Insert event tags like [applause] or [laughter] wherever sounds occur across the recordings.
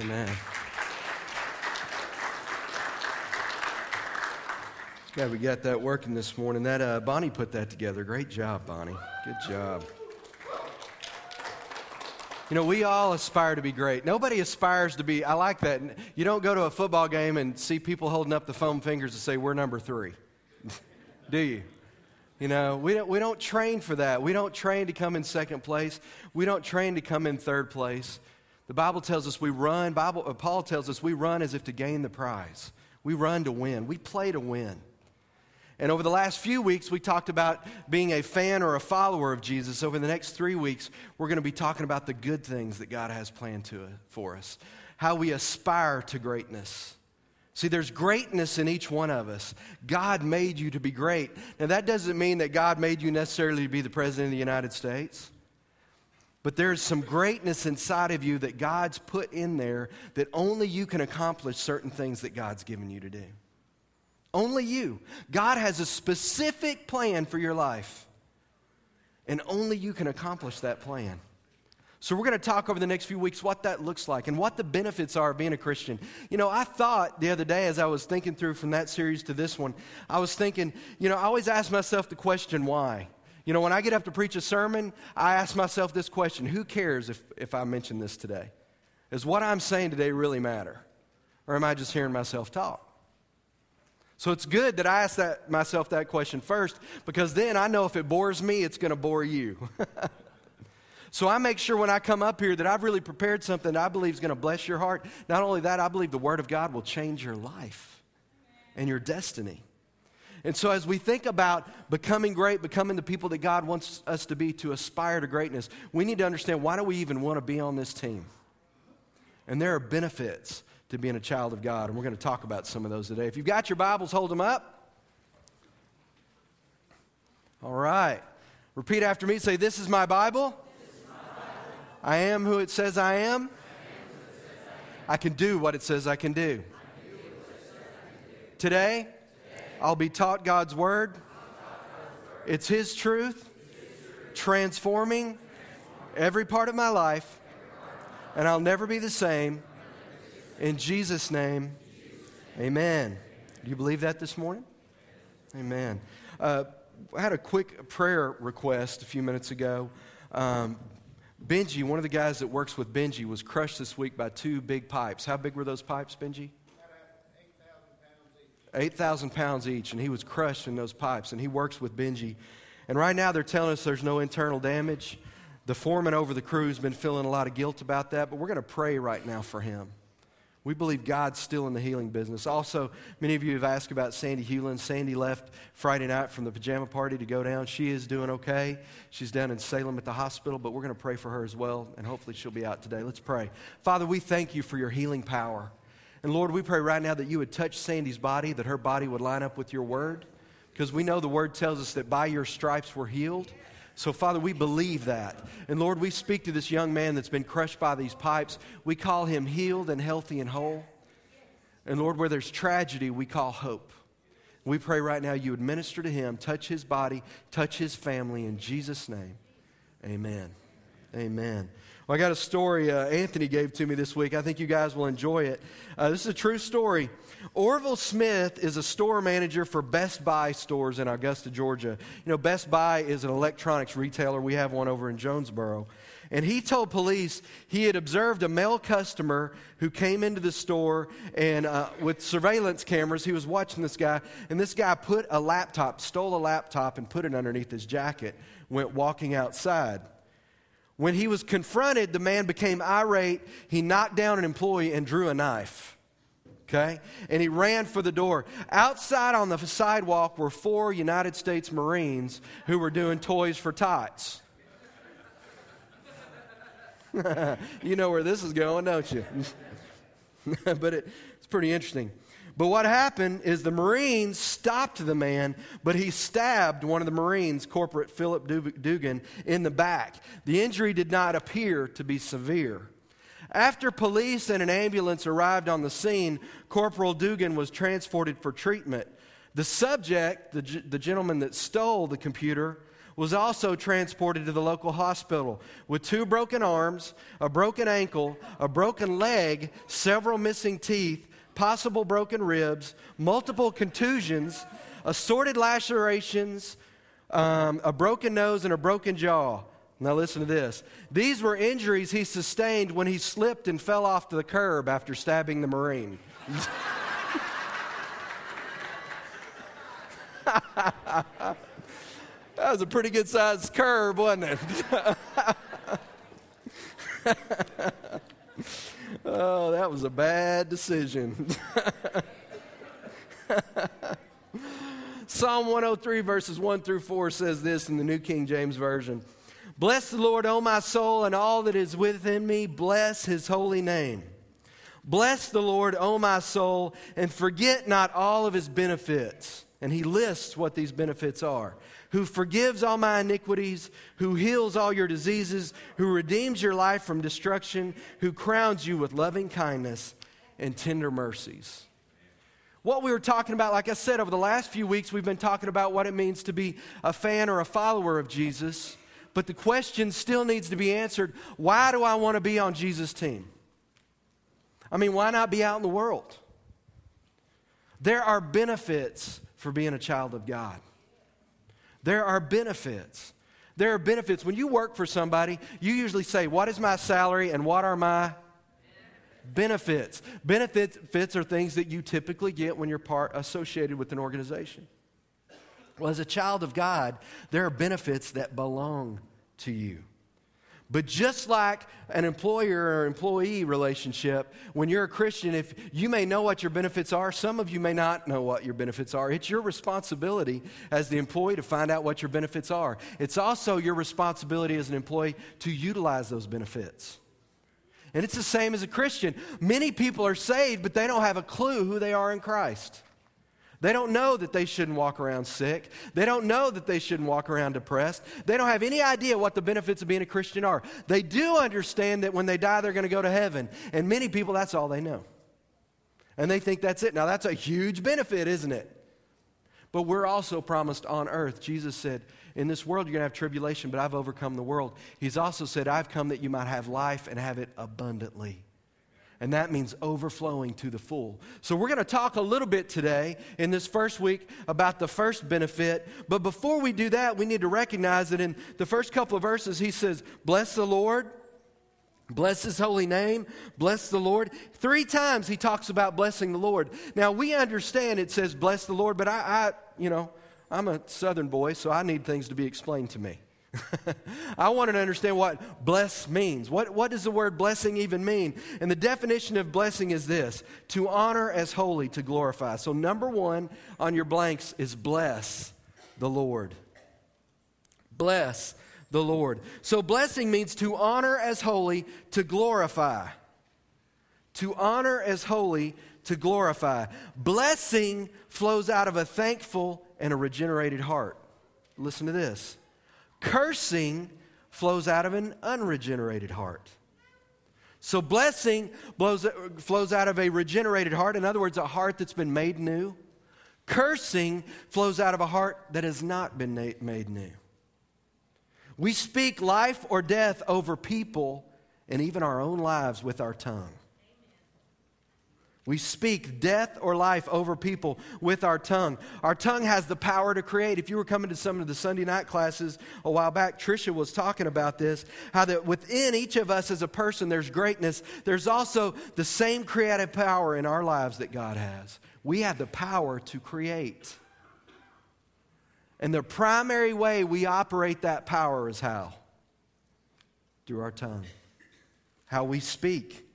Amen. Yeah, we got that working this morning. That uh, Bonnie put that together. Great job, Bonnie. Good job. You know, we all aspire to be great. Nobody aspires to be, I like that. You don't go to a football game and see people holding up the foam fingers to say, We're number three. [laughs] Do you? You know, we don't, we don't train for that. We don't train to come in second place. We don't train to come in third place. The Bible tells us we run, Bible, uh, Paul tells us we run as if to gain the prize. We run to win. We play to win. And over the last few weeks, we talked about being a fan or a follower of Jesus. Over the next three weeks, we're going to be talking about the good things that God has planned to, for us, how we aspire to greatness. See, there's greatness in each one of us. God made you to be great. Now, that doesn't mean that God made you necessarily to be the President of the United States. But there's some greatness inside of you that God's put in there that only you can accomplish certain things that God's given you to do. Only you. God has a specific plan for your life, and only you can accomplish that plan. So, we're going to talk over the next few weeks what that looks like and what the benefits are of being a Christian. You know, I thought the other day as I was thinking through from that series to this one, I was thinking, you know, I always ask myself the question, why? You know, when I get up to preach a sermon, I ask myself this question Who cares if, if I mention this today? Does what I'm saying today really matter? Or am I just hearing myself talk? So it's good that I ask that, myself that question first because then I know if it bores me, it's going to bore you. [laughs] so I make sure when I come up here that I've really prepared something that I believe is going to bless your heart. Not only that, I believe the Word of God will change your life and your destiny. And so, as we think about becoming great, becoming the people that God wants us to be to aspire to greatness, we need to understand why do we even want to be on this team? And there are benefits to being a child of God, and we're going to talk about some of those today. If you've got your Bibles, hold them up. All right. Repeat after me. Say, This is my Bible. I am who it says I am. I, can do what it says. I can do Today, I'll be taught God's word. It's His truth, transforming every part of my life, and I'll never be the same. In Jesus' name, amen. Do you believe that this morning? Amen. Uh, I had a quick prayer request a few minutes ago. Um, Benji, one of the guys that works with Benji, was crushed this week by two big pipes. How big were those pipes, Benji? 8,000 pounds each, and he was crushed in those pipes. And he works with Benji. And right now, they're telling us there's no internal damage. The foreman over the crew has been feeling a lot of guilt about that, but we're going to pray right now for him. We believe God's still in the healing business. Also, many of you have asked about Sandy Hewlin. Sandy left Friday night from the pajama party to go down. She is doing okay. She's down in Salem at the hospital, but we're going to pray for her as well, and hopefully she'll be out today. Let's pray. Father, we thank you for your healing power. And Lord, we pray right now that you would touch Sandy's body, that her body would line up with your word, because we know the word tells us that by your stripes we're healed. So, Father, we believe that. And Lord, we speak to this young man that's been crushed by these pipes. We call him healed and healthy and whole. And Lord, where there's tragedy, we call hope. We pray right now you would minister to him, touch his body, touch his family in Jesus' name. Amen. Amen. Well, I got a story uh, Anthony gave to me this week. I think you guys will enjoy it. Uh, this is a true story. Orville Smith is a store manager for Best Buy stores in Augusta, Georgia. You know, Best Buy is an electronics retailer. We have one over in Jonesboro. And he told police he had observed a male customer who came into the store and uh, with surveillance cameras, he was watching this guy. And this guy put a laptop, stole a laptop, and put it underneath his jacket, went walking outside. When he was confronted, the man became irate. He knocked down an employee and drew a knife. Okay? And he ran for the door. Outside on the sidewalk were four United States Marines who were doing toys for tots. [laughs] you know where this is going, don't you? [laughs] but it, it's pretty interesting. But what happened is the Marines stopped the man, but he stabbed one of the Marines, Corporate Philip Dugan, in the back. The injury did not appear to be severe. After police and an ambulance arrived on the scene, Corporal Dugan was transported for treatment. The subject, the, the gentleman that stole the computer, was also transported to the local hospital with two broken arms, a broken ankle, a broken leg, several missing teeth, possible broken ribs, multiple contusions, assorted lacerations, um, a broken nose, and a broken jaw. Now, listen to this. These were injuries he sustained when he slipped and fell off the curb after stabbing the Marine. [laughs] that was a pretty good sized curb, wasn't it? [laughs] oh, that was a bad decision. [laughs] Psalm 103, verses 1 through 4 says this in the New King James Version Bless the Lord, O my soul, and all that is within me. Bless his holy name. Bless the Lord, O my soul, and forget not all of his benefits. And he lists what these benefits are who forgives all my iniquities, who heals all your diseases, who redeems your life from destruction, who crowns you with loving kindness and tender mercies. What we were talking about, like I said, over the last few weeks, we've been talking about what it means to be a fan or a follower of Jesus. But the question still needs to be answered why do I want to be on Jesus' team? I mean, why not be out in the world? There are benefits for being a child of God. There are benefits. There are benefits. When you work for somebody, you usually say, What is my salary and what are my benefits? Benefits are things that you typically get when you're part associated with an organization. Well, as a child of God, there are benefits that belong to you. But just like an employer or employee relationship, when you're a Christian, if you may know what your benefits are, some of you may not know what your benefits are. It's your responsibility as the employee to find out what your benefits are. It's also your responsibility as an employee to utilize those benefits. And it's the same as a Christian. Many people are saved, but they don't have a clue who they are in Christ. They don't know that they shouldn't walk around sick. They don't know that they shouldn't walk around depressed. They don't have any idea what the benefits of being a Christian are. They do understand that when they die, they're going to go to heaven. And many people, that's all they know. And they think that's it. Now, that's a huge benefit, isn't it? But we're also promised on earth. Jesus said, In this world, you're going to have tribulation, but I've overcome the world. He's also said, I've come that you might have life and have it abundantly and that means overflowing to the full. So, we're going to talk a little bit today in this first week about the first benefit. But before we do that, we need to recognize that in the first couple of verses, he says, Bless the Lord. Bless his holy name. Bless the Lord. Three times he talks about blessing the Lord. Now, we understand it says bless the Lord, but I, I you know, I'm a southern boy, so I need things to be explained to me. [laughs] I wanted to understand what bless means. What, what does the word blessing even mean? And the definition of blessing is this to honor as holy, to glorify. So, number one on your blanks is bless the Lord. Bless the Lord. So, blessing means to honor as holy, to glorify. To honor as holy, to glorify. Blessing flows out of a thankful and a regenerated heart. Listen to this. Cursing flows out of an unregenerated heart. So blessing blows, flows out of a regenerated heart. In other words, a heart that's been made new. Cursing flows out of a heart that has not been made new. We speak life or death over people and even our own lives with our tongue. We speak death or life over people with our tongue. Our tongue has the power to create. If you were coming to some of the Sunday night classes a while back, Tricia was talking about this how that within each of us as a person, there's greatness. There's also the same creative power in our lives that God has. We have the power to create. And the primary way we operate that power is how? Through our tongue, how we speak.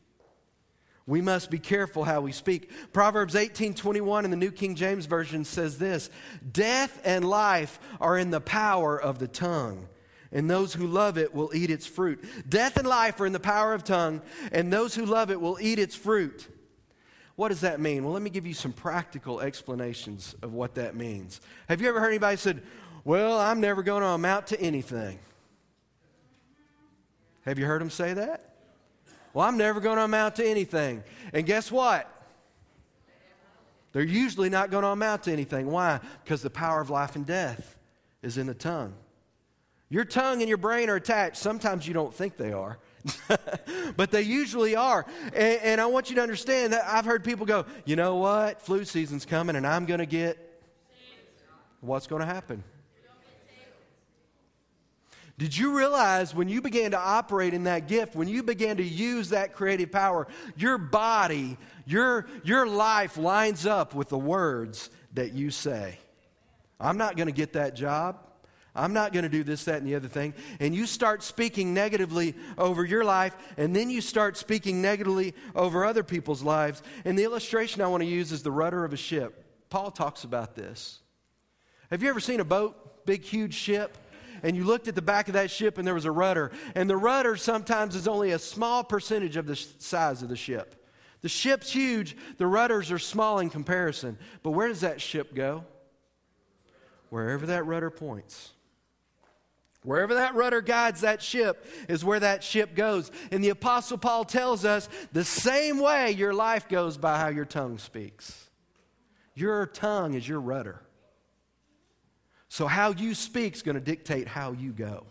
We must be careful how we speak. Proverbs 18 21 in the New King James Version says this Death and life are in the power of the tongue, and those who love it will eat its fruit. Death and life are in the power of tongue, and those who love it will eat its fruit. What does that mean? Well, let me give you some practical explanations of what that means. Have you ever heard anybody said, Well, I'm never going to amount to anything? Have you heard them say that? Well, I'm never going to amount to anything. And guess what? They're usually not going to amount to anything. Why? Because the power of life and death is in the tongue. Your tongue and your brain are attached. Sometimes you don't think they are. [laughs] but they usually are. And, and, I want you to understand that I've heard people go, you know what? Flu season's coming and I'm going to get. What's going to happen? Did you realize when you began to operate in that gift, when you began to use that creative power, your body, your, your life lines up with the words that you say? I'm not going to get that job. I'm not going to do this, that, and the other thing. And you start speaking negatively over your life, and then you start speaking negatively over other people's lives. And the illustration I want to use is the rudder of a ship. Paul talks about this. Have you ever seen a boat, big, huge ship? And you looked at the back of that ship and there was a rudder. And the rudder sometimes is only a small percentage of the size of the ship. The ship's huge, the rudders are small in comparison. But where does that ship go? Wherever that rudder points. Wherever that rudder guides that ship is where that ship goes. And the Apostle Paul tells us the same way your life goes by how your tongue speaks. Your tongue is your rudder. So, how you speak is going to dictate how you go.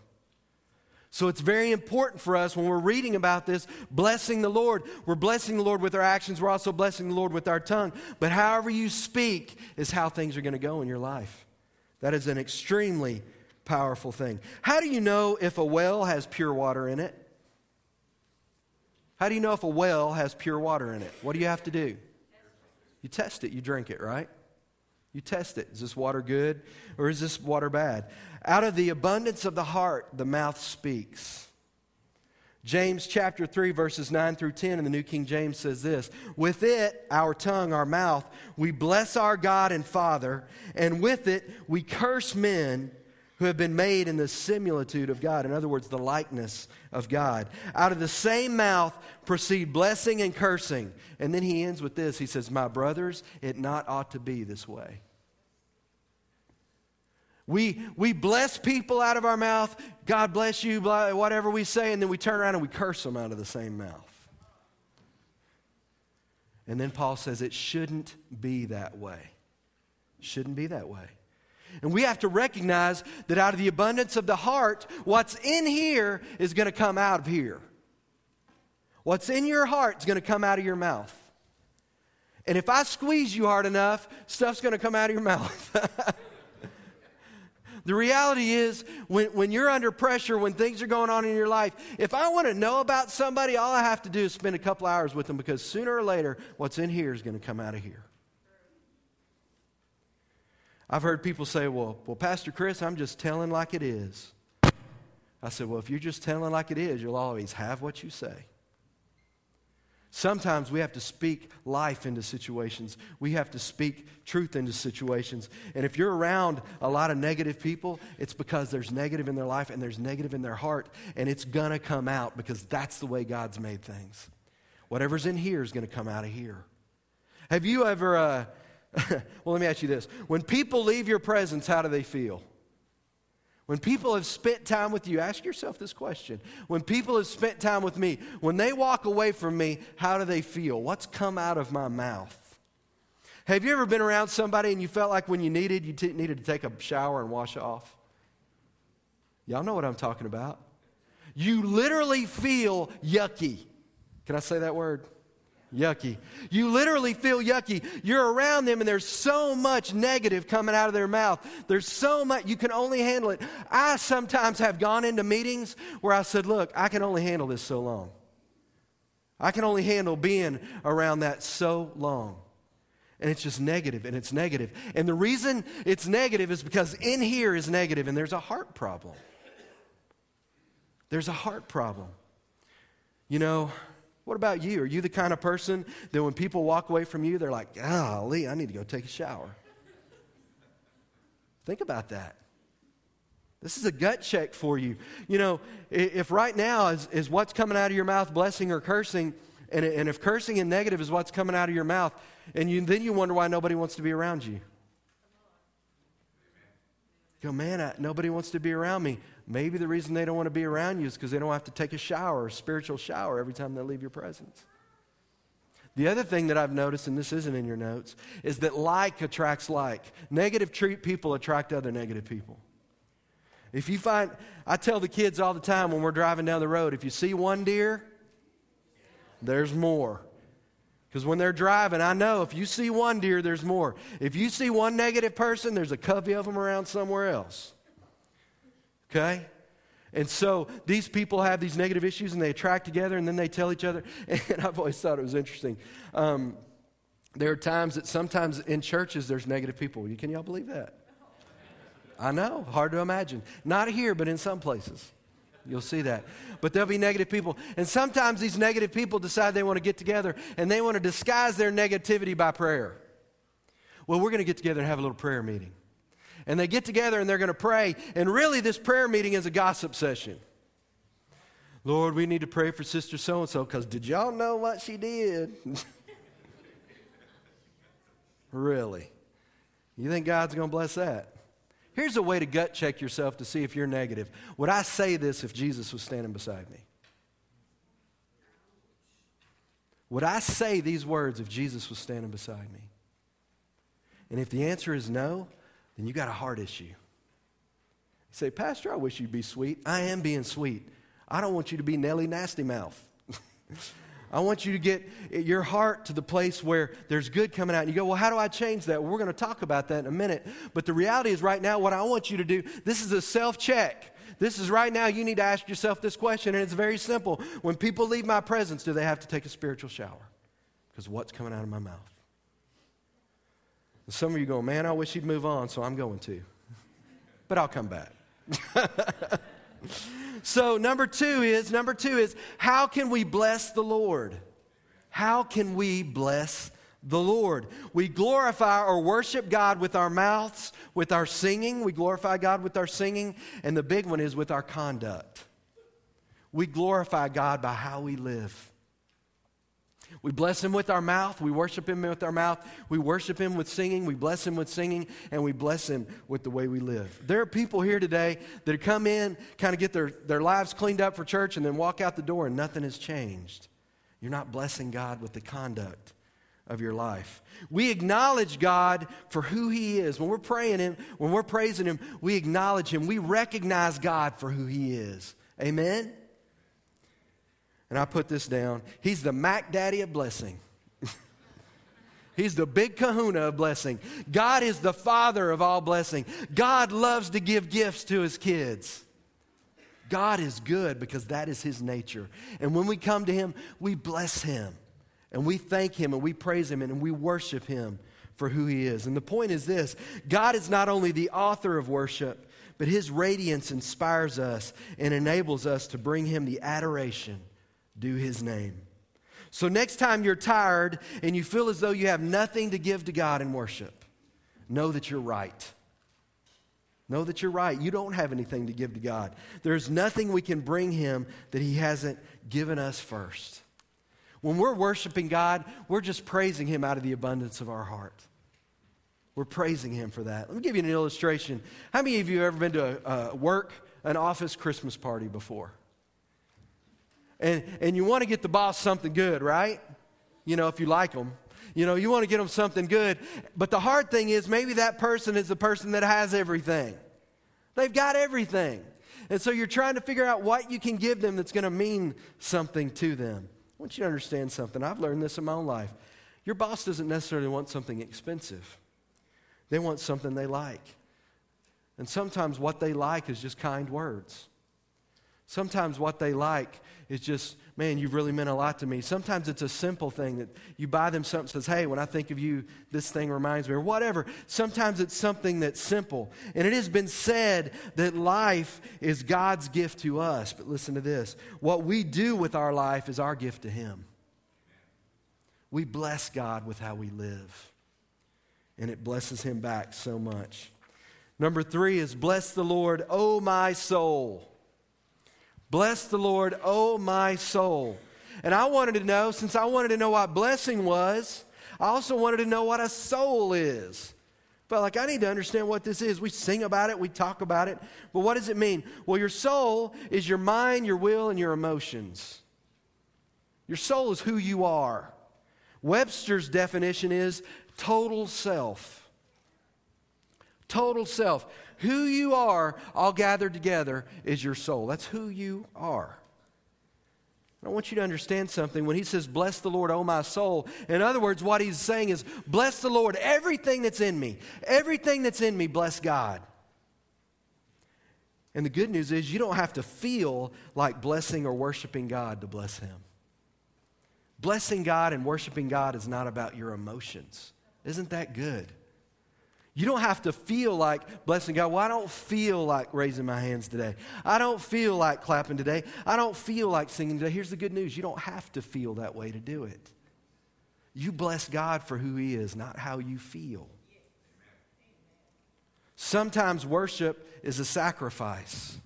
So, it's very important for us when we're reading about this, blessing the Lord. We're blessing the Lord with our actions, we're also blessing the Lord with our tongue. But however you speak is how things are going to go in your life. That is an extremely powerful thing. How do you know if a well has pure water in it? How do you know if a well has pure water in it? What do you have to do? You test it, you drink it, right? You test it. Is this water good or is this water bad? Out of the abundance of the heart, the mouth speaks. James chapter 3, verses 9 through 10 in the New King James says this With it, our tongue, our mouth, we bless our God and Father, and with it, we curse men who have been made in the similitude of God. In other words, the likeness of God. Out of the same mouth proceed blessing and cursing. And then he ends with this He says, My brothers, it not ought to be this way. We, we bless people out of our mouth, God bless you, whatever we say, and then we turn around and we curse them out of the same mouth. And then Paul says it shouldn't be that way. Shouldn't be that way. And we have to recognize that out of the abundance of the heart, what's in here is going to come out of here. What's in your heart is going to come out of your mouth. And if I squeeze you hard enough, stuff's going to come out of your mouth. [laughs] the reality is, when, when you're under pressure, when things are going on in your life, if I want to know about somebody, all I have to do is spend a couple hours with them because sooner or later, what's in here is going to come out of here. I've heard people say, well, well, Pastor Chris, I'm just telling like it is. I said, well, if you're just telling like it is, you'll always have what you say. Sometimes we have to speak life into situations. We have to speak truth into situations. And if you're around a lot of negative people, it's because there's negative in their life and there's negative in their heart, and it's going to come out because that's the way God's made things. Whatever's in here is going to come out of here. Have you ever, uh, [laughs] well, let me ask you this. When people leave your presence, how do they feel? When people have spent time with you, ask yourself this question. When people have spent time with me, when they walk away from me, how do they feel? What's come out of my mouth? Have you ever been around somebody and you felt like when you needed, you t- needed to take a shower and wash off? Y'all know what I'm talking about. You literally feel yucky. Can I say that word? Yucky. You literally feel yucky. You're around them and there's so much negative coming out of their mouth. There's so much, you can only handle it. I sometimes have gone into meetings where I said, Look, I can only handle this so long. I can only handle being around that so long. And it's just negative and it's negative. And the reason it's negative is because in here is negative and there's a heart problem. There's a heart problem. You know, what about you? Are you the kind of person that when people walk away from you, they're like, golly, I need to go take a shower? Think about that. This is a gut check for you. You know, if right now is, is what's coming out of your mouth blessing or cursing, and, and if cursing and negative is what's coming out of your mouth, and you, then you wonder why nobody wants to be around you. Go, man, I, nobody wants to be around me. Maybe the reason they don't want to be around you is because they don't have to take a shower, a spiritual shower, every time they leave your presence. The other thing that I've noticed, and this isn't in your notes, is that like attracts like. Negative treat people attract other negative people. If you find, I tell the kids all the time when we're driving down the road, if you see one deer, there's more. Because when they're driving, I know if you see one deer, there's more. If you see one negative person, there's a covey of them around somewhere else. Okay? And so these people have these negative issues and they attract together and then they tell each other. [laughs] And I've always thought it was interesting. Um, there are times that sometimes in churches there's negative people. Can y'all believe that? I know, hard to imagine. Not here, but in some places. You'll see that. But there'll be negative people. And sometimes these negative people decide they want to get together and they want to disguise their negativity by prayer. Well, we're going to get together and have a little prayer meeting. And they get together and they're going to pray. And really, this prayer meeting is a gossip session. Lord, we need to pray for Sister so and so because did y'all know what she did? [laughs] really? You think God's going to bless that? Here's a way to gut check yourself to see if you're negative. Would I say this if Jesus was standing beside me? Would I say these words if Jesus was standing beside me? And if the answer is no, then you got a heart issue. You say, Pastor, I wish you'd be sweet. I am being sweet. I don't want you to be Nelly Nasty Mouth. [laughs] I want you to get your heart to the place where there's good coming out. And you go, well, how do I change that? Well, we're going to talk about that in a minute. But the reality is, right now, what I want you to do, this is a self check. This is right now, you need to ask yourself this question, and it's very simple. When people leave my presence, do they have to take a spiritual shower? Because what's coming out of my mouth? And some of you go, man, I wish he'd move on, so I'm going to. But I'll come back. [laughs] So, number two is number two is how can we bless the Lord? How can we bless the Lord? We glorify or worship God with our mouths, with our singing. We glorify God with our singing. And the big one is with our conduct. We glorify God by how we live. We bless him with our mouth. We worship him with our mouth. We worship him with singing. We bless him with singing. And we bless him with the way we live. There are people here today that come in, kind of get their, their lives cleaned up for church, and then walk out the door and nothing has changed. You're not blessing God with the conduct of your life. We acknowledge God for who He is. When we're praying Him, when we're praising Him, we acknowledge Him. We recognize God for who He is. Amen? And I put this down. He's the Mac Daddy of blessing. [laughs] He's the big kahuna of blessing. God is the father of all blessing. God loves to give gifts to his kids. God is good because that is his nature. And when we come to him, we bless him and we thank him and we praise him and we worship him for who he is. And the point is this God is not only the author of worship, but his radiance inspires us and enables us to bring him the adoration due his name. So, next time you're tired and you feel as though you have nothing to give to God in worship, know that you're right. Know that you're right. You don't have anything to give to God. There's nothing we can bring Him that He hasn't given us first. When we're worshiping God, we're just praising Him out of the abundance of our heart. We're praising Him for that. Let me give you an illustration. How many of you have ever been to a, a work, an office Christmas party before? And, and you want to get the boss something good, right? You know, if you like them. You know, you want to get them something good. But the hard thing is, maybe that person is the person that has everything. They've got everything. And so you're trying to figure out what you can give them that's going to mean something to them. I want you to understand something. I've learned this in my own life. Your boss doesn't necessarily want something expensive, they want something they like. And sometimes what they like is just kind words. Sometimes what they like is just, man, you've really meant a lot to me. Sometimes it's a simple thing that you buy them something says, hey, when I think of you, this thing reminds me, or whatever. Sometimes it's something that's simple. And it has been said that life is God's gift to us. But listen to this what we do with our life is our gift to Him. We bless God with how we live, and it blesses Him back so much. Number three is bless the Lord, O my soul. Bless the Lord, oh my soul. And I wanted to know, since I wanted to know what blessing was, I also wanted to know what a soul is. Felt like I need to understand what this is. We sing about it, we talk about it, but what does it mean? Well, your soul is your mind, your will, and your emotions. Your soul is who you are. Webster's definition is total self. Total self. Who you are, all gathered together, is your soul. That's who you are. I want you to understand something. When he says, Bless the Lord, O my soul, in other words, what he's saying is, Bless the Lord, everything that's in me. Everything that's in me, bless God. And the good news is, you don't have to feel like blessing or worshiping God to bless him. Blessing God and worshiping God is not about your emotions. Isn't that good? You don't have to feel like blessing God. Well, I don't feel like raising my hands today. I don't feel like clapping today. I don't feel like singing today. Here's the good news you don't have to feel that way to do it. You bless God for who He is, not how you feel. Sometimes worship is a sacrifice.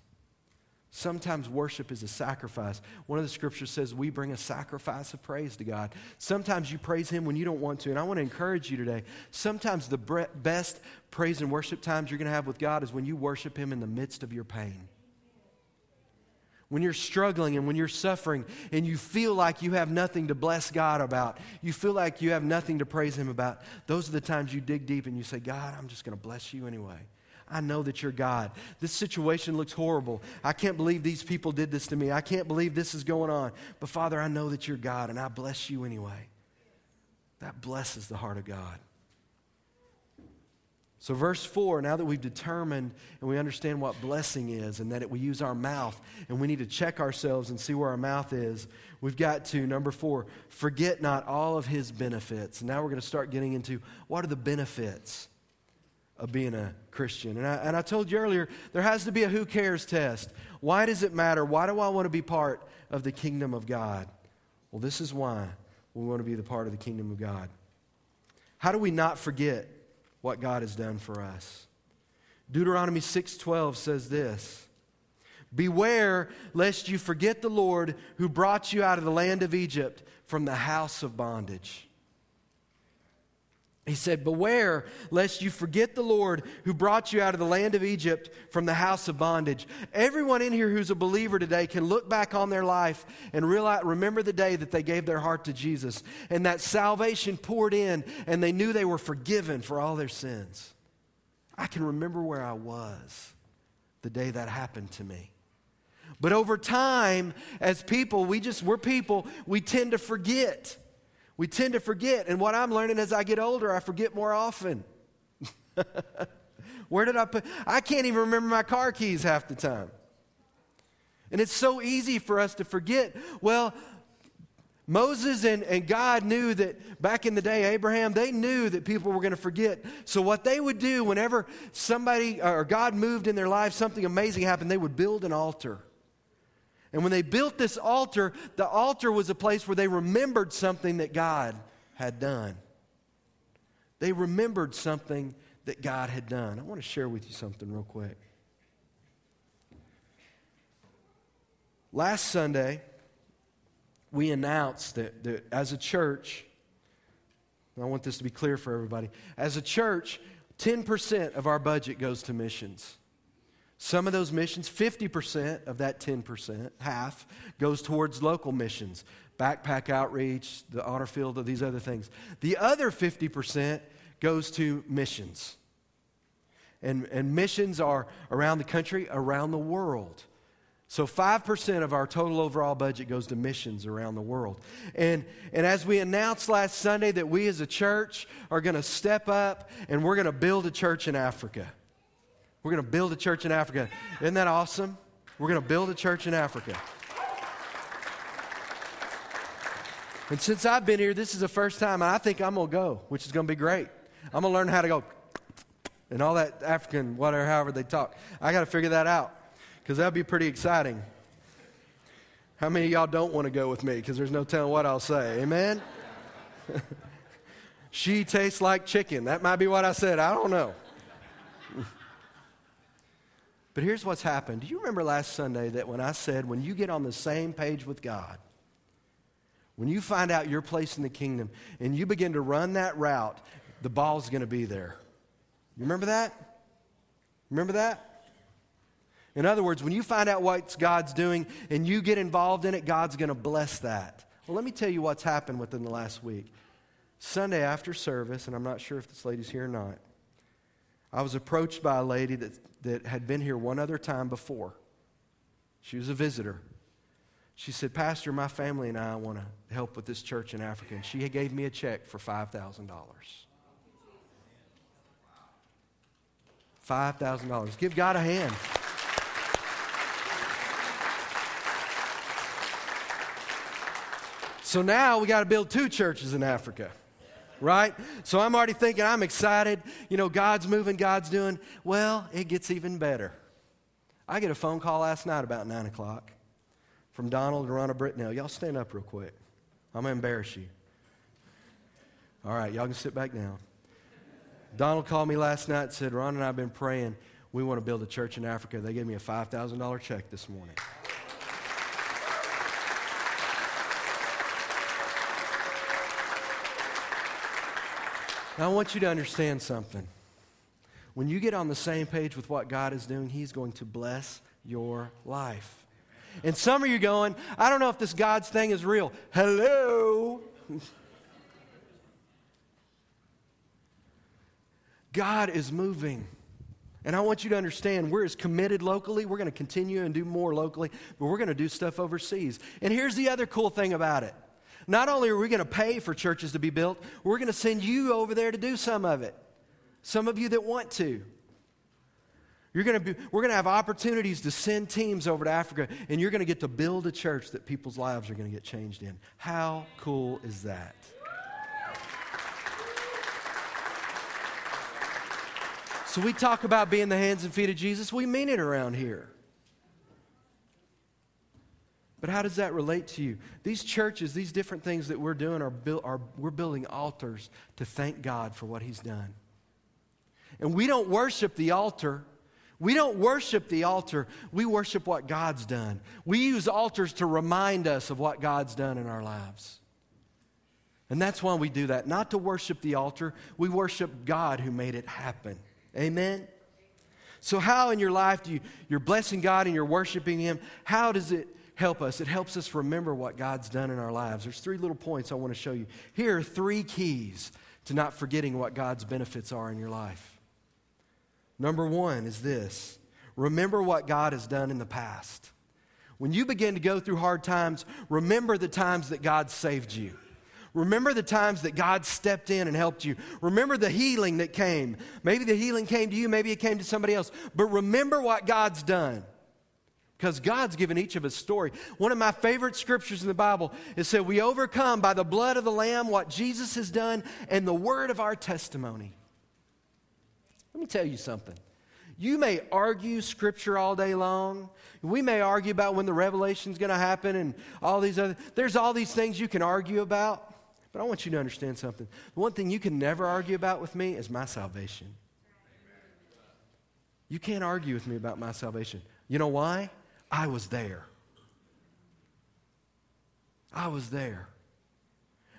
Sometimes worship is a sacrifice. One of the scriptures says we bring a sacrifice of praise to God. Sometimes you praise Him when you don't want to. And I want to encourage you today. Sometimes the best praise and worship times you're going to have with God is when you worship Him in the midst of your pain. When you're struggling and when you're suffering and you feel like you have nothing to bless God about, you feel like you have nothing to praise Him about, those are the times you dig deep and you say, God, I'm just going to bless you anyway. I know that you're God. This situation looks horrible. I can't believe these people did this to me. I can't believe this is going on. But Father, I know that you're God, and I bless you anyway. That blesses the heart of God. So, verse 4, now that we've determined and we understand what blessing is and that it, we use our mouth and we need to check ourselves and see where our mouth is, we've got to, number four, forget not all of his benefits. Now we're going to start getting into what are the benefits of being a Christian. And I, and I told you earlier, there has to be a who cares test. Why does it matter? Why do I want to be part of the kingdom of God? Well, this is why we want to be the part of the kingdom of God. How do we not forget what God has done for us? Deuteronomy 6:12 says this: Beware lest you forget the Lord who brought you out of the land of Egypt from the house of bondage. He said, Beware lest you forget the Lord who brought you out of the land of Egypt from the house of bondage. Everyone in here who's a believer today can look back on their life and realize, remember the day that they gave their heart to Jesus and that salvation poured in and they knew they were forgiven for all their sins. I can remember where I was the day that happened to me. But over time, as people, we just, we're people, we tend to forget. We tend to forget. And what I'm learning as I get older, I forget more often. [laughs] Where did I put? I can't even remember my car keys half the time. And it's so easy for us to forget. Well, Moses and, and God knew that back in the day, Abraham, they knew that people were going to forget. So, what they would do whenever somebody or God moved in their life, something amazing happened, they would build an altar. And when they built this altar, the altar was a place where they remembered something that God had done. They remembered something that God had done. I want to share with you something real quick. Last Sunday, we announced that, that as a church, I want this to be clear for everybody. As a church, 10% of our budget goes to missions. Some of those missions, 50% of that 10%, half, goes towards local missions, backpack outreach, the honor field, these other things. The other 50% goes to missions. And, and missions are around the country, around the world. So 5% of our total overall budget goes to missions around the world. And, and as we announced last Sunday that we as a church are going to step up and we're going to build a church in Africa. We're going to build a church in Africa. Isn't that awesome? We're going to build a church in Africa. And since I've been here, this is the first time, and I think I'm going to go, which is going to be great. I'm going to learn how to go and all that African, whatever, however they talk. I got to figure that out because that would be pretty exciting. How many of y'all don't want to go with me? Because there's no telling what I'll say. Amen? [laughs] she tastes like chicken. That might be what I said. I don't know. But here's what's happened. Do you remember last Sunday that when I said, when you get on the same page with God, when you find out your place in the kingdom and you begin to run that route, the ball's going to be there. You remember that? Remember that? In other words, when you find out what God's doing and you get involved in it, God's going to bless that. Well, let me tell you what's happened within the last week. Sunday after service, and I'm not sure if this lady's here or not, I was approached by a lady that, that had been here one other time before. She was a visitor. She said, Pastor, my family and I want to help with this church in Africa. And she gave me a check for $5,000. $5,000. Give God a hand. So now we got to build two churches in Africa, right? So I'm already thinking, I'm excited. You know, God's moving, God's doing. Well, it gets even better. I get a phone call last night about 9 o'clock from Donald and Ronna Britnell. Y'all stand up real quick. I'm going to embarrass you. All right, y'all can sit back down. Donald called me last night and said, Ron and I have been praying. We want to build a church in Africa. They gave me a $5,000 check this morning. Now, I want you to understand something. When you get on the same page with what God is doing, He's going to bless your life. And some of you going, I don't know if this God's thing is real. Hello. God is moving. And I want you to understand we're as committed locally. We're going to continue and do more locally, but we're going to do stuff overseas. And here's the other cool thing about it not only are we going to pay for churches to be built, we're going to send you over there to do some of it. Some of you that want to. You're going to be, we're going to have opportunities to send teams over to Africa, and you're going to get to build a church that people's lives are going to get changed in. How cool is that? So we talk about being the hands and feet of Jesus. We mean it around here. But how does that relate to you? These churches, these different things that we're doing are, build, are we're building altars to thank God for what He's done. And we don't worship the altar. We don't worship the altar. We worship what God's done. We use altars to remind us of what God's done in our lives. And that's why we do that. Not to worship the altar, we worship God who made it happen. Amen? So, how in your life do you, you're blessing God and you're worshiping Him? How does it help us? It helps us remember what God's done in our lives. There's three little points I want to show you. Here are three keys to not forgetting what God's benefits are in your life. Number one is this remember what God has done in the past. When you begin to go through hard times, remember the times that God saved you. Remember the times that God stepped in and helped you. Remember the healing that came. Maybe the healing came to you, maybe it came to somebody else. But remember what God's done. Because God's given each of us story. One of my favorite scriptures in the Bible is said, We overcome by the blood of the Lamb what Jesus has done and the word of our testimony. Let me tell you something. You may argue scripture all day long. We may argue about when the revelation is going to happen and all these other there's all these things you can argue about. But I want you to understand something. The one thing you can never argue about with me is my salvation. You can't argue with me about my salvation. You know why? I was there. I was there.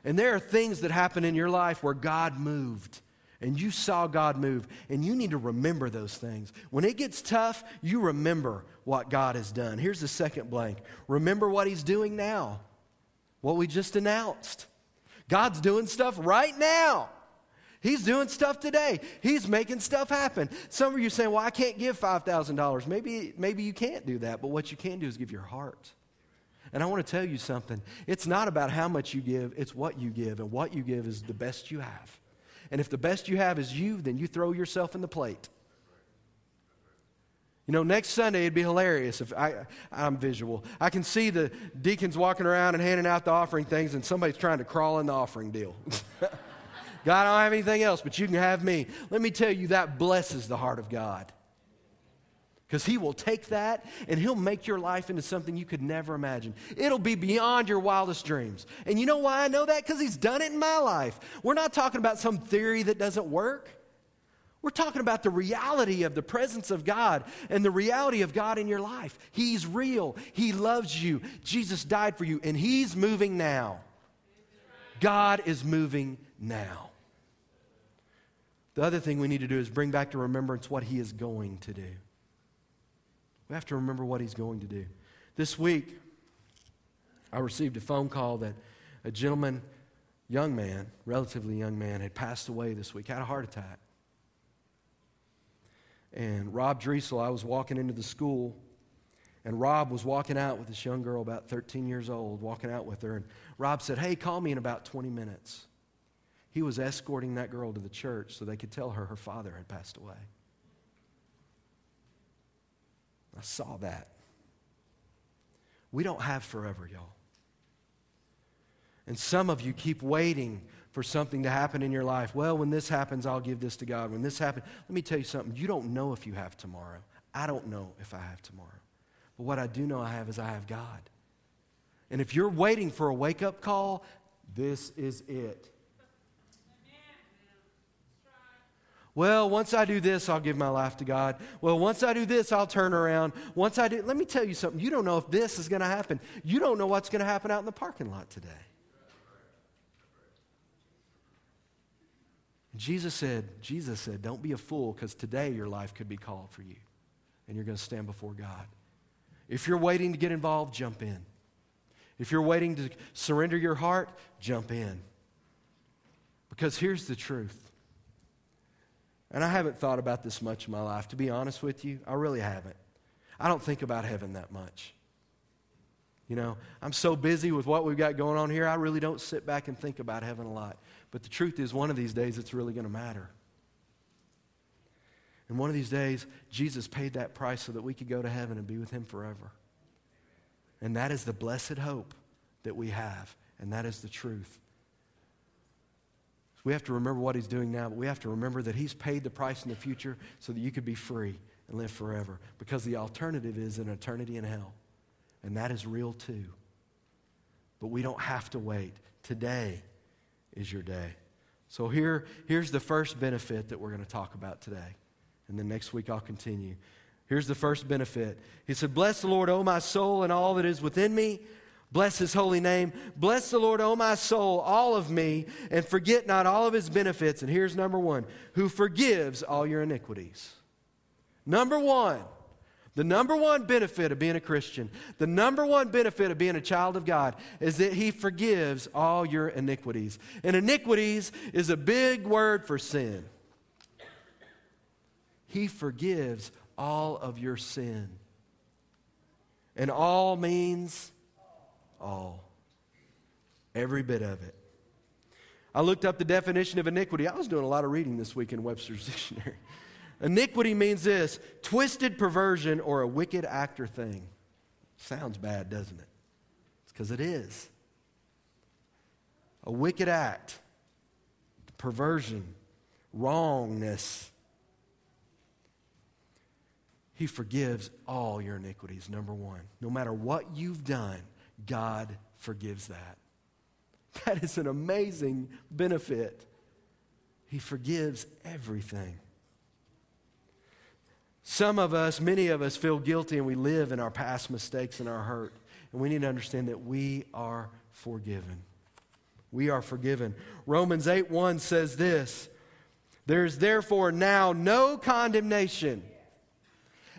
And there are things that happen in your life where God moved and you saw God move, and you need to remember those things. When it gets tough, you remember what God has done. Here's the second blank remember what He's doing now, what we just announced. God's doing stuff right now. He's doing stuff today. He's making stuff happen. Some of you saying, Well, I can't give $5,000. Maybe, maybe you can't do that, but what you can do is give your heart. And I want to tell you something. It's not about how much you give, it's what you give. And what you give is the best you have. And if the best you have is you, then you throw yourself in the plate. You know, next Sunday it'd be hilarious if I, I'm visual. I can see the deacons walking around and handing out the offering things, and somebody's trying to crawl in the offering deal. [laughs] God, I don't have anything else, but you can have me. Let me tell you, that blesses the heart of God. Because He will take that and He'll make your life into something you could never imagine. It'll be beyond your wildest dreams. And you know why I know that? Because He's done it in my life. We're not talking about some theory that doesn't work. We're talking about the reality of the presence of God and the reality of God in your life. He's real. He loves you. Jesus died for you, and He's moving now. God is moving now. The other thing we need to do is bring back to remembrance what He is going to do. We have to remember what he's going to do. This week, I received a phone call that a gentleman, young man, relatively young man, had passed away this week, had a heart attack. and Rob Driesel. I was walking into the school, and Rob was walking out with this young girl, about 13 years old, walking out with her. And Rob said, Hey, call me in about 20 minutes. He was escorting that girl to the church so they could tell her her father had passed away. I saw that. We don't have forever, y'all. And some of you keep waiting for something to happen in your life. Well, when this happens, I'll give this to God. When this happens, let me tell you something. You don't know if you have tomorrow. I don't know if I have tomorrow. But what I do know I have is I have God. And if you're waiting for a wake up call, this is it. Well, once I do this, I'll give my life to God. Well, once I do this, I'll turn around. Once I do, let me tell you something. You don't know if this is going to happen. You don't know what's going to happen out in the parking lot today. Jesus said, Jesus said, don't be a fool because today your life could be called for you and you're going to stand before God. If you're waiting to get involved, jump in. If you're waiting to surrender your heart, jump in. Because here's the truth. And I haven't thought about this much in my life. To be honest with you, I really haven't. I don't think about heaven that much. You know, I'm so busy with what we've got going on here, I really don't sit back and think about heaven a lot. But the truth is, one of these days it's really going to matter. And one of these days, Jesus paid that price so that we could go to heaven and be with Him forever. And that is the blessed hope that we have, and that is the truth. We have to remember what He's doing now, but we have to remember that He's paid the price in the future so that you could be free and live forever. Because the alternative is an eternity in hell, and that is real too. But we don't have to wait. Today, is your day. So here, here's the first benefit that we're going to talk about today. And then next week I'll continue. Here's the first benefit. He said, Bless the Lord, O my soul, and all that is within me. Bless his holy name. Bless the Lord, O my soul, all of me, and forget not all of his benefits. And here's number one who forgives all your iniquities. Number one, the number one benefit of being a Christian, the number one benefit of being a child of God is that He forgives all your iniquities. And iniquities is a big word for sin. He forgives all of your sin. And all means all. Every bit of it. I looked up the definition of iniquity. I was doing a lot of reading this week in Webster's [laughs] Dictionary. Iniquity means this twisted perversion or a wicked act or thing. Sounds bad, doesn't it? It's because it is. A wicked act, perversion, wrongness. He forgives all your iniquities, number one. No matter what you've done, God forgives that. That is an amazing benefit. He forgives everything. Some of us, many of us, feel guilty and we live in our past mistakes and our hurt. And we need to understand that we are forgiven. We are forgiven. Romans 8 1 says this There's therefore now no condemnation.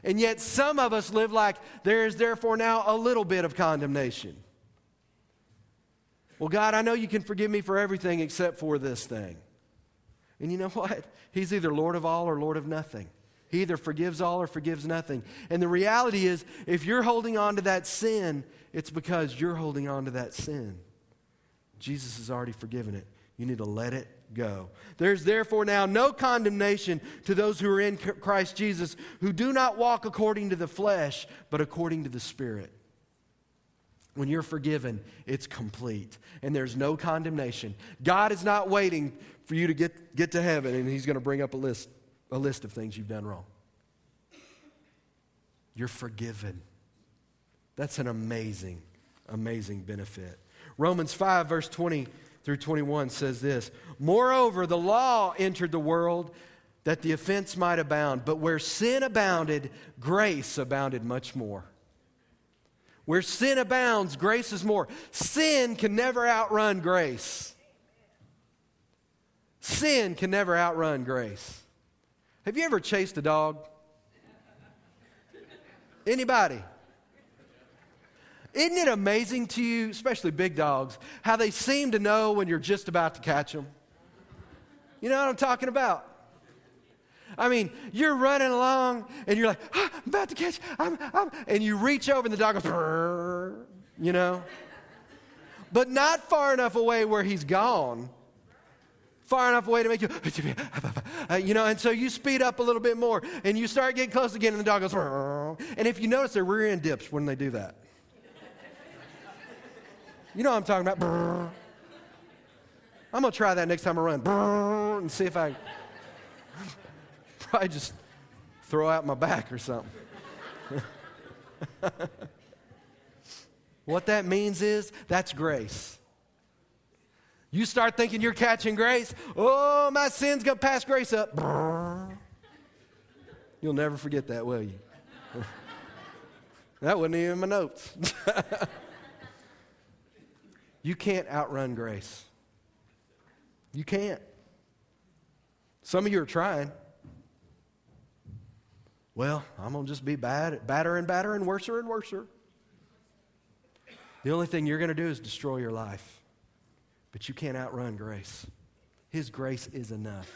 And yet, some of us live like there is therefore now a little bit of condemnation. Well, God, I know you can forgive me for everything except for this thing. And you know what? He's either Lord of all or Lord of nothing. He either forgives all or forgives nothing. And the reality is, if you're holding on to that sin, it's because you're holding on to that sin. Jesus has already forgiven it. You need to let it go. There's therefore now no condemnation to those who are in Christ Jesus, who do not walk according to the flesh, but according to the Spirit. When you're forgiven, it's complete, and there's no condemnation. God is not waiting for you to get, get to heaven, and He's going to bring up a list a list of things you've done wrong. You're forgiven. That's an amazing, amazing benefit. Romans 5, verse 20 through 21 says this Moreover, the law entered the world that the offense might abound, but where sin abounded, grace abounded much more. Where sin abounds, grace is more. Sin can never outrun grace. Sin can never outrun grace. Have you ever chased a dog? Anybody? Isn't it amazing to you, especially big dogs, how they seem to know when you're just about to catch them? You know what I'm talking about? I mean, you're running along and you're like, ah, I'm about to catch, I'm, I'm, and you reach over and the dog goes, you know? But not far enough away where he's gone. Far enough away to make you, [laughs] you know, and so you speed up a little bit more and you start getting close again and the dog goes, and if you notice, their rear end dips when they do that. You know what I'm talking about. I'm going to try that next time I run and see if I [laughs] probably just throw out my back or something. [laughs] what that means is that's grace. You start thinking you're catching grace. Oh, my sin's going to pass grace up. You'll never forget that, will you? [laughs] that wasn't even my notes. You can't outrun grace. You can't. Some of you are trying. Well, I'm going to just be bad, badder and badder and worser and worser. The only thing you're going to do is destroy your life. But you can't outrun grace. His grace is enough.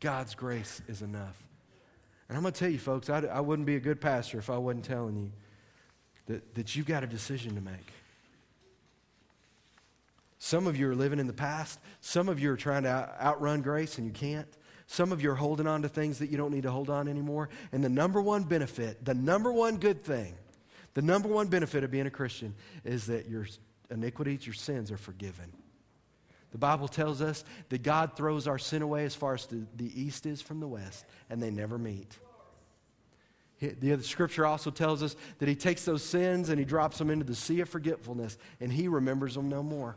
God's grace is enough. And I'm going to tell you, folks, I, I wouldn't be a good pastor if I wasn't telling you that, that you've got a decision to make. Some of you are living in the past. Some of you are trying to outrun grace and you can't. Some of you are holding on to things that you don't need to hold on anymore. And the number one benefit, the number one good thing, the number one benefit of being a Christian is that your iniquities, your sins are forgiven. The Bible tells us that God throws our sin away as far as the, east is from the west, and they never meet. The scripture also tells us that he takes those sins and he drops them into the sea of forgetfulness, and he remembers them no more.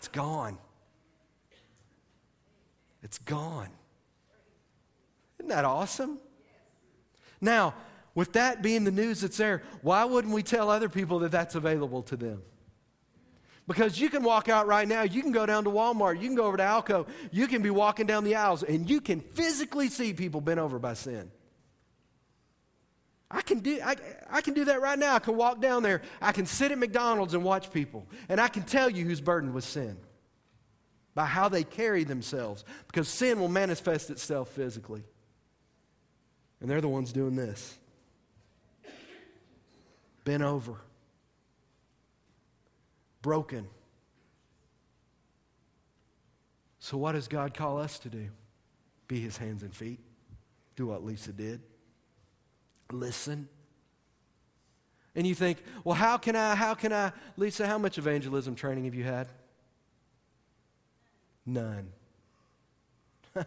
It's gone. It's gone. Isn't that awesome? Now, with that being the news that's there, why wouldn't we tell other people that that's available to them? Because you can walk out right now, you can go down to Walmart, you can go over to Alco, you can be walking down the aisles, and you can physically see people bent over by sin. I can, do, I, I can do that right now. I can walk down there. I can sit at McDonald's and watch people. And I can tell you who's burdened with sin by how they carry themselves. Because sin will manifest itself physically. And they're the ones doing this bent over, broken. So, what does God call us to do? Be his hands and feet. Do what Lisa did listen. And you think, well, how can I, how can I, Lisa, how much evangelism training have you had? None. [laughs]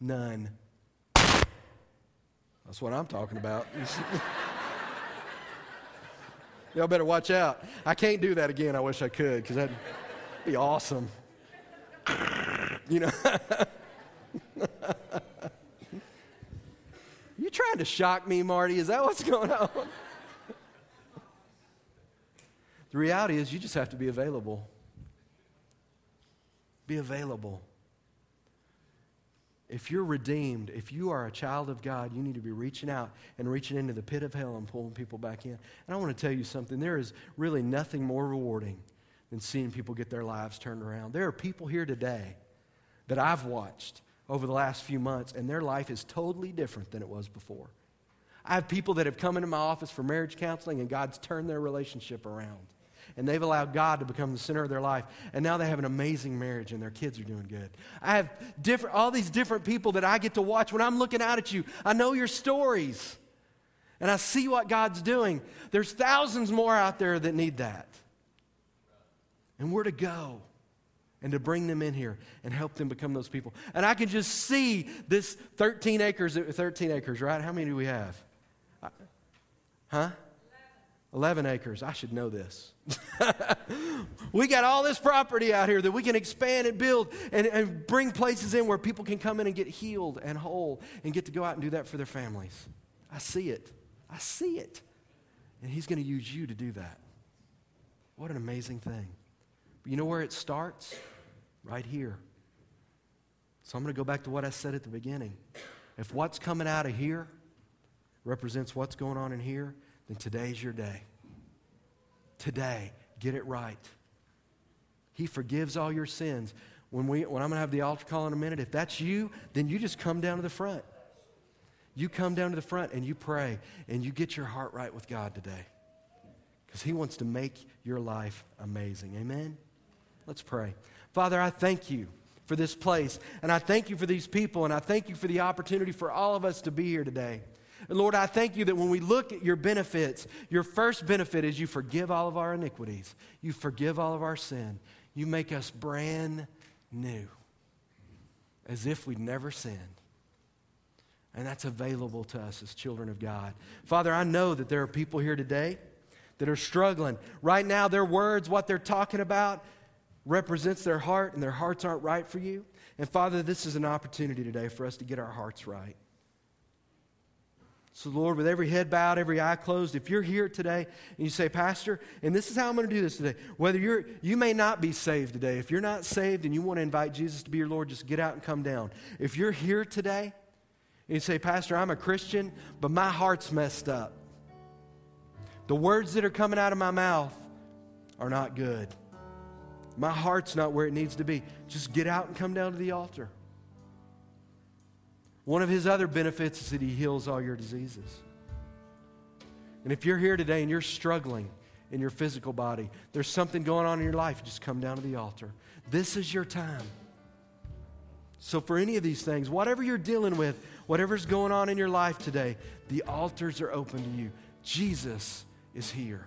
None. That's what I'm talking about. [laughs] Y'all better watch out. I can't do that again. I wish I could because that'd be awesome. [laughs] you know? You trying to shock me, Marty? Is that what's going on? the reality is, you just have to be available. Be available. If you're redeemed, if you are a child of God, you need to be reaching out and reaching into the pit of hell and pulling people back in. And I want to tell you something there is really nothing more rewarding than seeing people get their lives turned around. There are people here today that I've watched over the last few months, and their life is totally different than it was before. I have people that have come into my office for marriage counseling, and God's turned their relationship around. And they've allowed God to become the center of their life. And now they have an amazing marriage, and their kids are doing good. I have different, all these different people that I get to watch. When I'm looking out at you, I know your stories, and I see what God's doing. There's thousands more out there that need that. And where to go and to bring them in here and help them become those people. And I can just see this 13 acres, 13 acres, right? How many do we have? Huh? 11 acres. I should know this. [laughs] we got all this property out here that we can expand and build and, and bring places in where people can come in and get healed and whole and get to go out and do that for their families. I see it. I see it. And He's going to use you to do that. What an amazing thing. But you know where it starts? Right here. So I'm going to go back to what I said at the beginning. If what's coming out of here represents what's going on in here, then today's your day. Today, get it right. He forgives all your sins. when, we, when I'm going to have the altar call in a minute, if that's you, then you just come down to the front. You come down to the front and you pray and you get your heart right with God today. Because He wants to make your life amazing. Amen? Let's pray. Father, I thank you for this place. And I thank you for these people. And I thank you for the opportunity for all of us to be here today. And Lord, I thank you that when we look at your benefits, your first benefit is you forgive all of our iniquities, you forgive all of our sin, you make us brand new, as if we'd never sinned. And that's available to us as children of God. Father, I know that there are people here today that are struggling. Right now, their words, what they're talking about, represents their heart, and their hearts aren't right for you. And Father, this is an opportunity today for us to get our hearts right. So, Lord, with every head bowed, every eye closed, if you're here today and you say, Pastor, and this is how I'm going to do this today, whether you're, you may not be saved today. If you're not saved and you want to invite Jesus to be your Lord, just get out and come down. If you're here today and you say, Pastor, I'm a Christian, but my heart's messed up, the words that are coming out of my mouth are not good. My heart's not where it needs to be. Just get out and come down to the altar. One of his other benefits is that he heals all your diseases. And if you're here today and you're struggling in your physical body, there's something going on in your life, just come down to the altar. This is your time. So, for any of these things, whatever you're dealing with, whatever's going on in your life today, the altars are open to you. Jesus is here.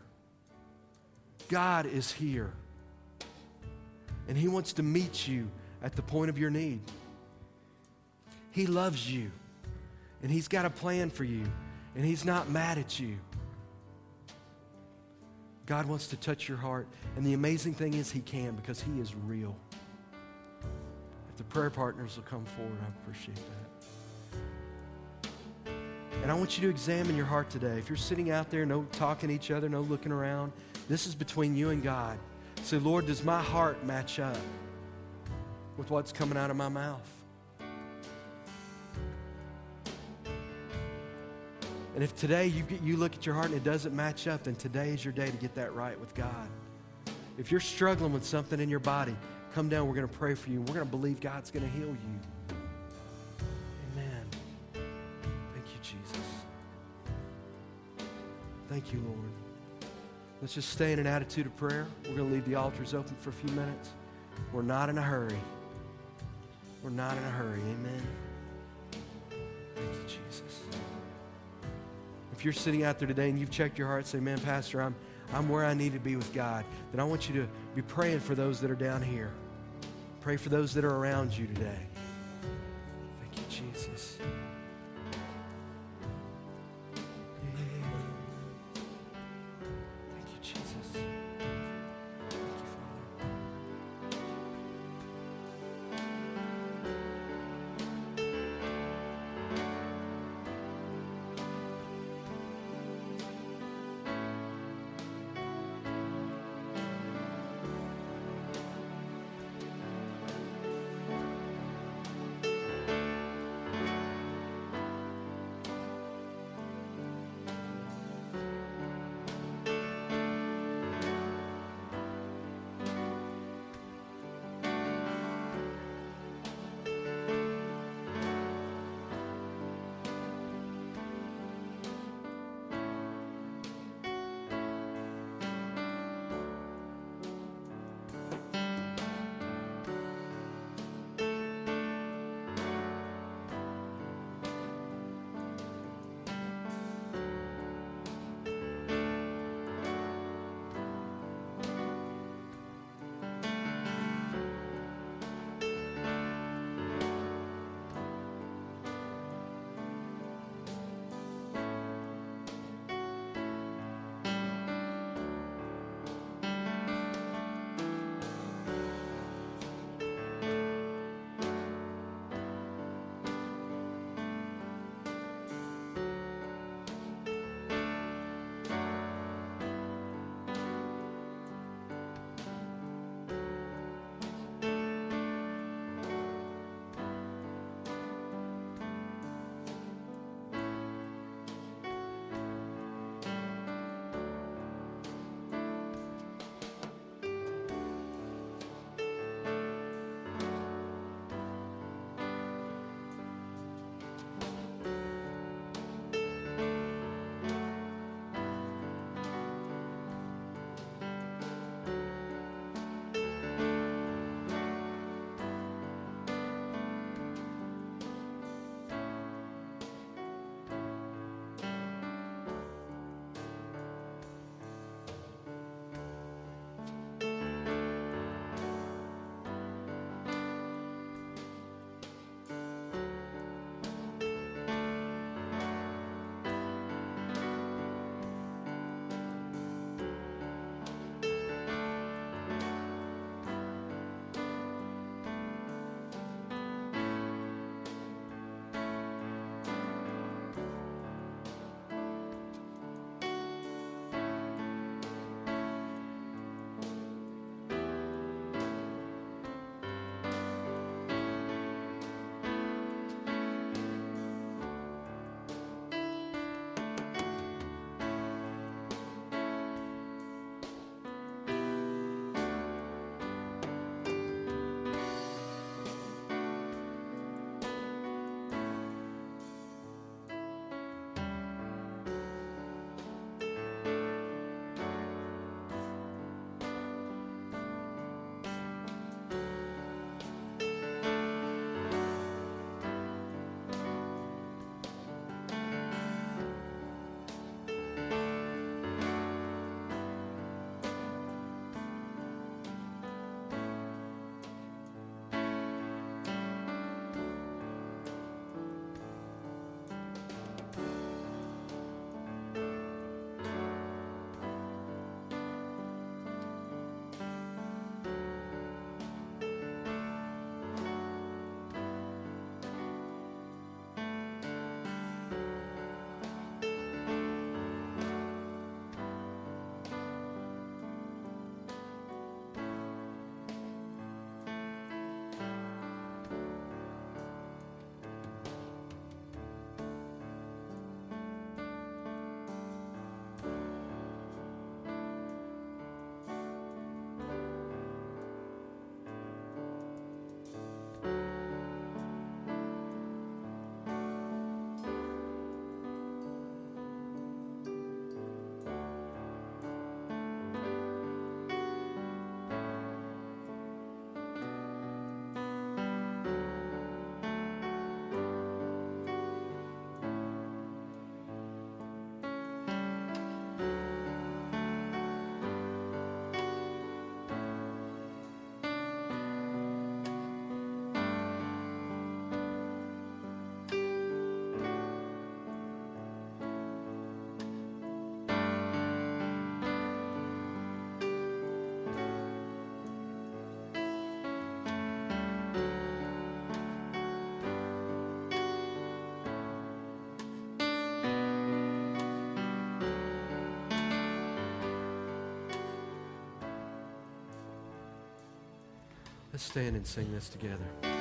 God is here. And He wants to meet you at the point of your need. He loves you, and He's got a plan for you, and He's not mad at you. God wants to touch your heart, and the amazing thing is, He can because He is real. If the prayer partners will come forward, I appreciate that. And I want you to examine your heart today. If you're sitting out there, no talking to each other, no looking around, this is between you and God. Say, Lord, does my heart match up with what's coming out of my mouth? And if today you, get, you look at your heart and it doesn't match up, then today is your day to get that right with God. If you're struggling with something in your body, come down. We're going to pray for you. We're going to believe God's going to heal you. Amen. Thank you, Jesus. Thank you, Lord. Let's just stay in an attitude of prayer. We're going to leave the altars open for a few minutes. We're not in a hurry. We're not in a hurry. Amen. Thank you, Jesus. If you're sitting out there today and you've checked your heart, say, man, Pastor, I'm, I'm where I need to be with God, then I want you to be praying for those that are down here. Pray for those that are around you today. Let's stand and sing this together.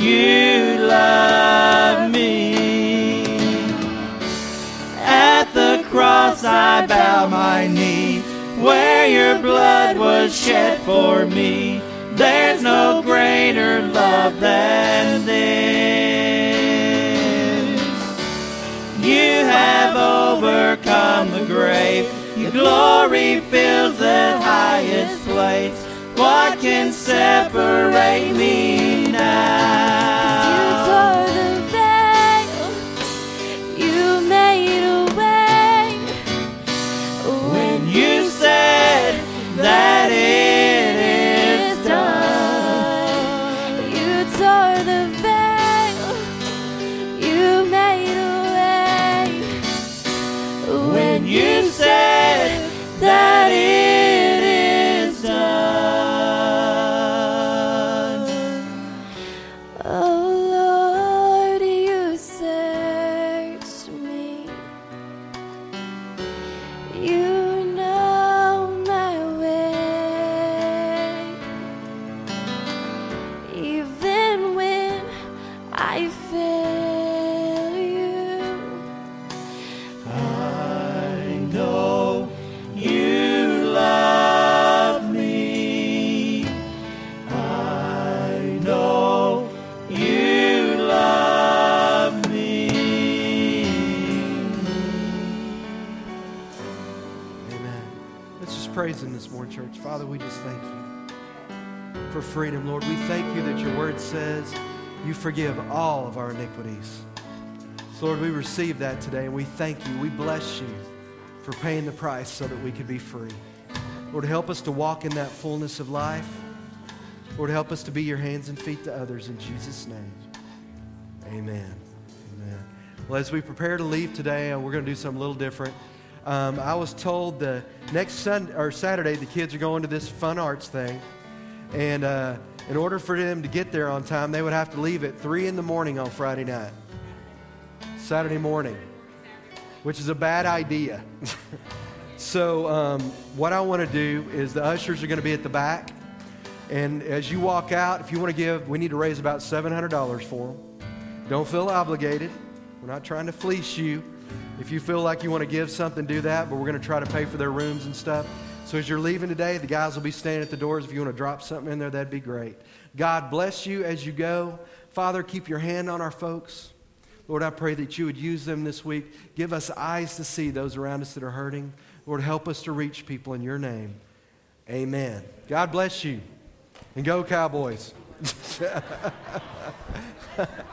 You love me. At the cross I bow my knee, where your blood was shed for me. There's no greater love than this. You have overcome the grave. Your glory fills the highest place. What can separate me praise this morning, church. Father, we just thank you for freedom, Lord. We thank you that your word says you forgive all of our iniquities. So, Lord, we receive that today and we thank you. We bless you for paying the price so that we could be free. Lord, help us to walk in that fullness of life. Lord, help us to be your hands and feet to others in Jesus' name. Amen. Amen. Well, as we prepare to leave today, uh, we're going to do something a little different. Um, I was told the next Sunday or Saturday the kids are going to this fun arts thing, and uh, in order for them to get there on time, they would have to leave at three in the morning on Friday night, Saturday morning, which is a bad idea. [laughs] so um, what I want to do is the ushers are going to be at the back, and as you walk out, if you want to give, we need to raise about seven hundred dollars for them. Don't feel obligated. We're not trying to fleece you. If you feel like you want to give something, do that, but we're going to try to pay for their rooms and stuff. So as you're leaving today, the guys will be standing at the doors. If you want to drop something in there, that'd be great. God bless you as you go. Father, keep your hand on our folks. Lord, I pray that you would use them this week. Give us eyes to see those around us that are hurting. Lord, help us to reach people in your name. Amen. God bless you. And go, Cowboys. [laughs]